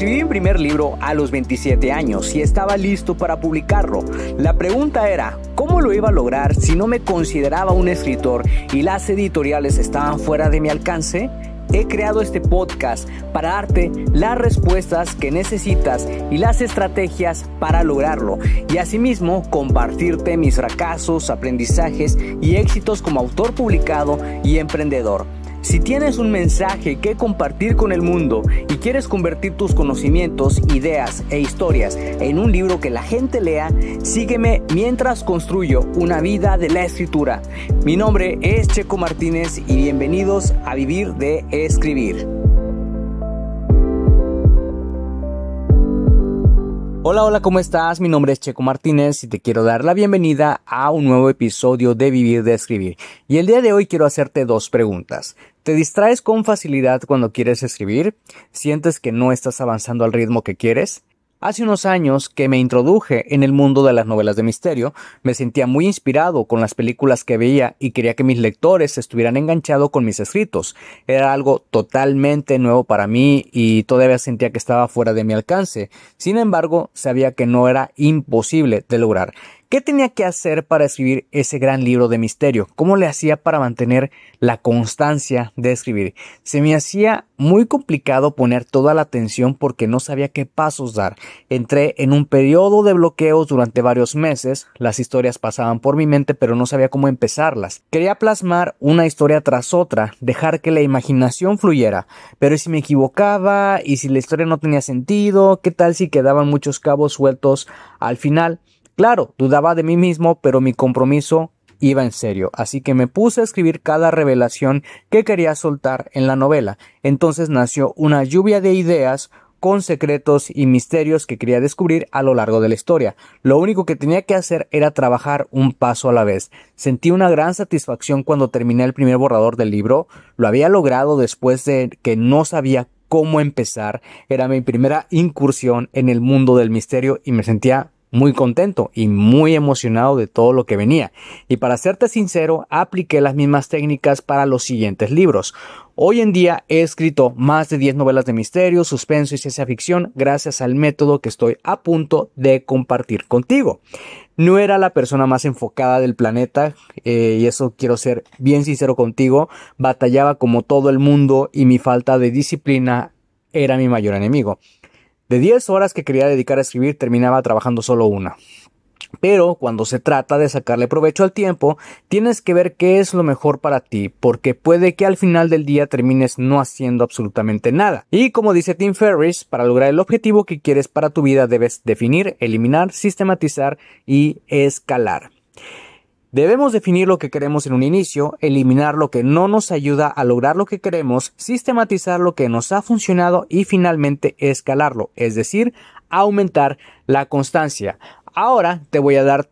Escribí mi primer libro a los 27 años y estaba listo para publicarlo. La pregunta era, ¿cómo lo iba a lograr si no me consideraba un escritor y las editoriales estaban fuera de mi alcance? He creado este podcast para darte las respuestas que necesitas y las estrategias para lograrlo y asimismo compartirte mis fracasos, aprendizajes y éxitos como autor publicado y emprendedor. Si tienes un mensaje que compartir con el mundo y quieres convertir tus conocimientos, ideas e historias en un libro que la gente lea, sígueme mientras construyo una vida de la escritura. Mi nombre es Checo Martínez y bienvenidos a Vivir de Escribir. Hola, hola, ¿cómo estás? Mi nombre es Checo Martínez y te quiero dar la bienvenida a un nuevo episodio de Vivir de Escribir. Y el día de hoy quiero hacerte dos preguntas. ¿Te distraes con facilidad cuando quieres escribir? ¿Sientes que no estás avanzando al ritmo que quieres? Hace unos años que me introduje en el mundo de las novelas de misterio, me sentía muy inspirado con las películas que veía y quería que mis lectores estuvieran enganchados con mis escritos. Era algo totalmente nuevo para mí y todavía sentía que estaba fuera de mi alcance. Sin embargo, sabía que no era imposible de lograr. ¿Qué tenía que hacer para escribir ese gran libro de misterio? ¿Cómo le hacía para mantener la constancia de escribir? Se me hacía muy complicado poner toda la atención porque no sabía qué pasos dar. Entré en un periodo de bloqueos durante varios meses, las historias pasaban por mi mente pero no sabía cómo empezarlas. Quería plasmar una historia tras otra, dejar que la imaginación fluyera, pero si me equivocaba y si la historia no tenía sentido, ¿qué tal si quedaban muchos cabos sueltos al final? Claro, dudaba de mí mismo, pero mi compromiso iba en serio, así que me puse a escribir cada revelación que quería soltar en la novela. Entonces nació una lluvia de ideas con secretos y misterios que quería descubrir a lo largo de la historia. Lo único que tenía que hacer era trabajar un paso a la vez. Sentí una gran satisfacción cuando terminé el primer borrador del libro. Lo había logrado después de que no sabía cómo empezar. Era mi primera incursión en el mundo del misterio y me sentía muy contento y muy emocionado de todo lo que venía. Y para serte sincero, apliqué las mismas técnicas para los siguientes libros. Hoy en día he escrito más de 10 novelas de misterio, suspenso y ciencia ficción gracias al método que estoy a punto de compartir contigo. No era la persona más enfocada del planeta eh, y eso quiero ser bien sincero contigo. Batallaba como todo el mundo y mi falta de disciplina era mi mayor enemigo. De 10 horas que quería dedicar a escribir, terminaba trabajando solo una. Pero cuando se trata de sacarle provecho al tiempo, tienes que ver qué es lo mejor para ti, porque puede que al final del día termines no haciendo absolutamente nada. Y como dice Tim Ferriss, para lograr el objetivo que quieres para tu vida debes definir, eliminar, sistematizar y escalar. Debemos definir lo que queremos en un inicio, eliminar lo que no nos ayuda a lograr lo que queremos, sistematizar lo que nos ha funcionado y finalmente escalarlo, es decir, aumentar la constancia. Ahora te voy a dar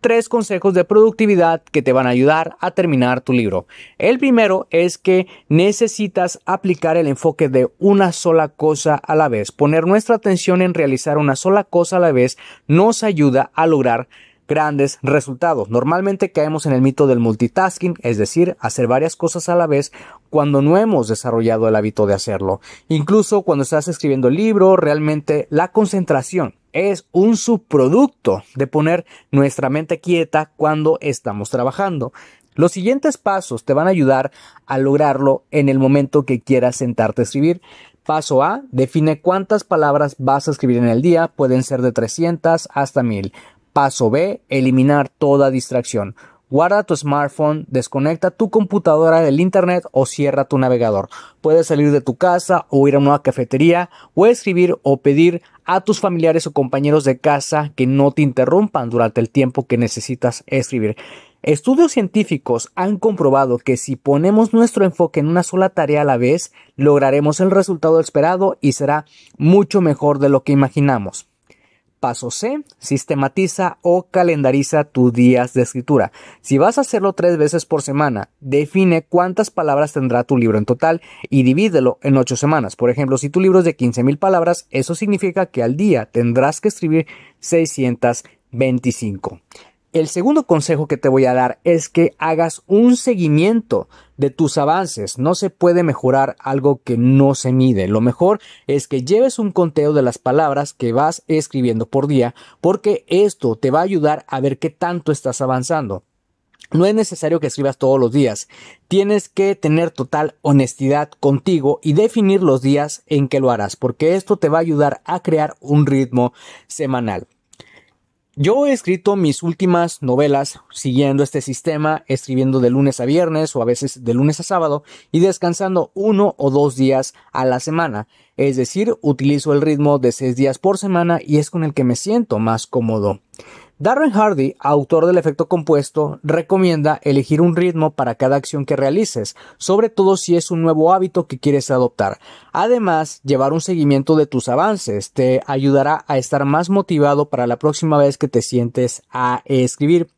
tres consejos de productividad que te van a ayudar a terminar tu libro. El primero es que necesitas aplicar el enfoque de una sola cosa a la vez. Poner nuestra atención en realizar una sola cosa a la vez nos ayuda a lograr grandes resultados. Normalmente caemos en el mito del multitasking, es decir, hacer varias cosas a la vez cuando no hemos desarrollado el hábito de hacerlo. Incluso cuando estás escribiendo el libro, realmente la concentración es un subproducto de poner nuestra mente quieta cuando estamos trabajando. Los siguientes pasos te van a ayudar a lograrlo en el momento que quieras sentarte a escribir. Paso A, define cuántas palabras vas a escribir en el día, pueden ser de 300 hasta 1000. Paso B, eliminar toda distracción. Guarda tu smartphone, desconecta tu computadora del internet o cierra tu navegador. Puedes salir de tu casa o ir a una cafetería o escribir o pedir a tus familiares o compañeros de casa que no te interrumpan durante el tiempo que necesitas escribir. Estudios científicos han comprobado que si ponemos nuestro enfoque en una sola tarea a la vez, lograremos el resultado esperado y será mucho mejor de lo que imaginamos. Paso C, sistematiza o calendariza tus días de escritura. Si vas a hacerlo tres veces por semana, define cuántas palabras tendrá tu libro en total y divídelo en ocho semanas. Por ejemplo, si tu libro es de 15.000 palabras, eso significa que al día tendrás que escribir 625. El segundo consejo que te voy a dar es que hagas un seguimiento de tus avances. No se puede mejorar algo que no se mide. Lo mejor es que lleves un conteo de las palabras que vas escribiendo por día porque esto te va a ayudar a ver qué tanto estás avanzando. No es necesario que escribas todos los días. Tienes que tener total honestidad contigo y definir los días en que lo harás, porque esto te va a ayudar a crear un ritmo semanal. Yo he escrito mis últimas novelas siguiendo este sistema, escribiendo de lunes a viernes o a veces de lunes a sábado y descansando uno o dos días a la semana. Es decir, utilizo el ritmo de seis días por semana y es con el que me siento más cómodo. Darren Hardy, autor del efecto compuesto, recomienda elegir un ritmo para cada acción que realices, sobre todo si es un nuevo hábito que quieres adoptar. Además, llevar un seguimiento de tus avances te ayudará a estar más motivado para la próxima vez que te sientes a escribir.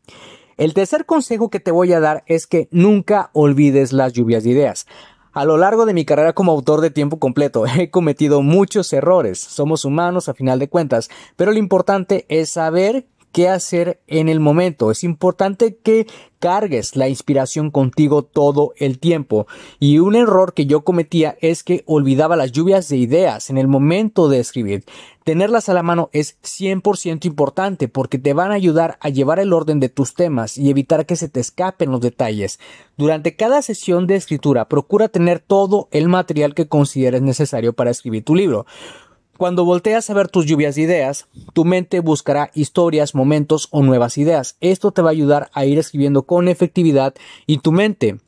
El tercer consejo que te voy a dar es que nunca olvides las lluvias de ideas. A lo largo de mi carrera como autor de tiempo completo he cometido muchos errores. Somos humanos a final de cuentas, pero lo importante es saber qué hacer en el momento. Es importante que cargues la inspiración contigo todo el tiempo. Y un error que yo cometía es que olvidaba las lluvias de ideas en el momento de escribir. Tenerlas a la mano es 100% importante porque te van a ayudar a llevar el orden de tus temas y evitar que se te escapen los detalles. Durante cada sesión de escritura procura tener todo el material que consideres necesario para escribir tu libro. Cuando volteas a ver tus lluvias de ideas, tu mente buscará historias, momentos o nuevas ideas. Esto te va a ayudar a ir escribiendo con efectividad y tu mente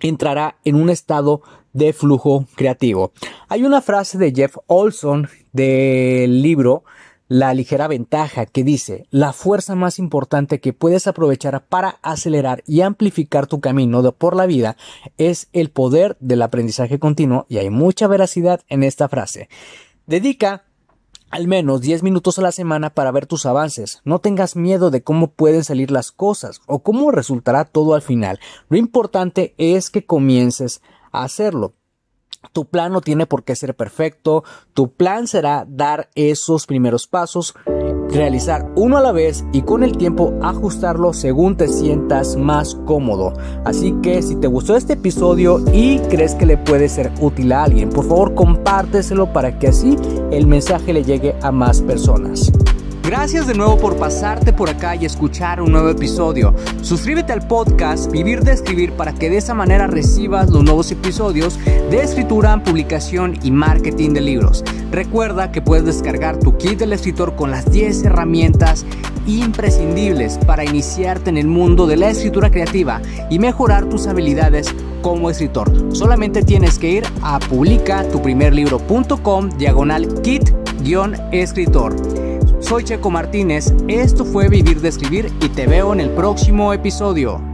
entrará en un estado de flujo creativo. Hay una frase de Jeff Olson del libro La ligera ventaja que dice, la fuerza más importante que puedes aprovechar para acelerar y amplificar tu camino por la vida es el poder del aprendizaje continuo y hay mucha veracidad en esta frase. Dedica al menos 10 minutos a la semana para ver tus avances. No tengas miedo de cómo pueden salir las cosas o cómo resultará todo al final. Lo importante es que comiences a hacerlo. Tu plan no tiene por qué ser perfecto, tu plan será dar esos primeros pasos realizar uno a la vez y con el tiempo ajustarlo según te sientas más cómodo. Así que si te gustó este episodio y crees que le puede ser útil a alguien, por favor compárteselo para que así el mensaje le llegue a más personas. Gracias de nuevo por pasarte por acá y escuchar un nuevo episodio. Suscríbete al podcast Vivir de Escribir para que de esa manera recibas los nuevos episodios de escritura, publicación y marketing de libros. Recuerda que puedes descargar tu kit del escritor con las 10 herramientas imprescindibles para iniciarte en el mundo de la escritura creativa y mejorar tus habilidades como escritor. Solamente tienes que ir a publicatuprimerlibro.com diagonal kit-escritor. Soy Checo Martínez, esto fue Vivir de Escribir y te veo en el próximo episodio.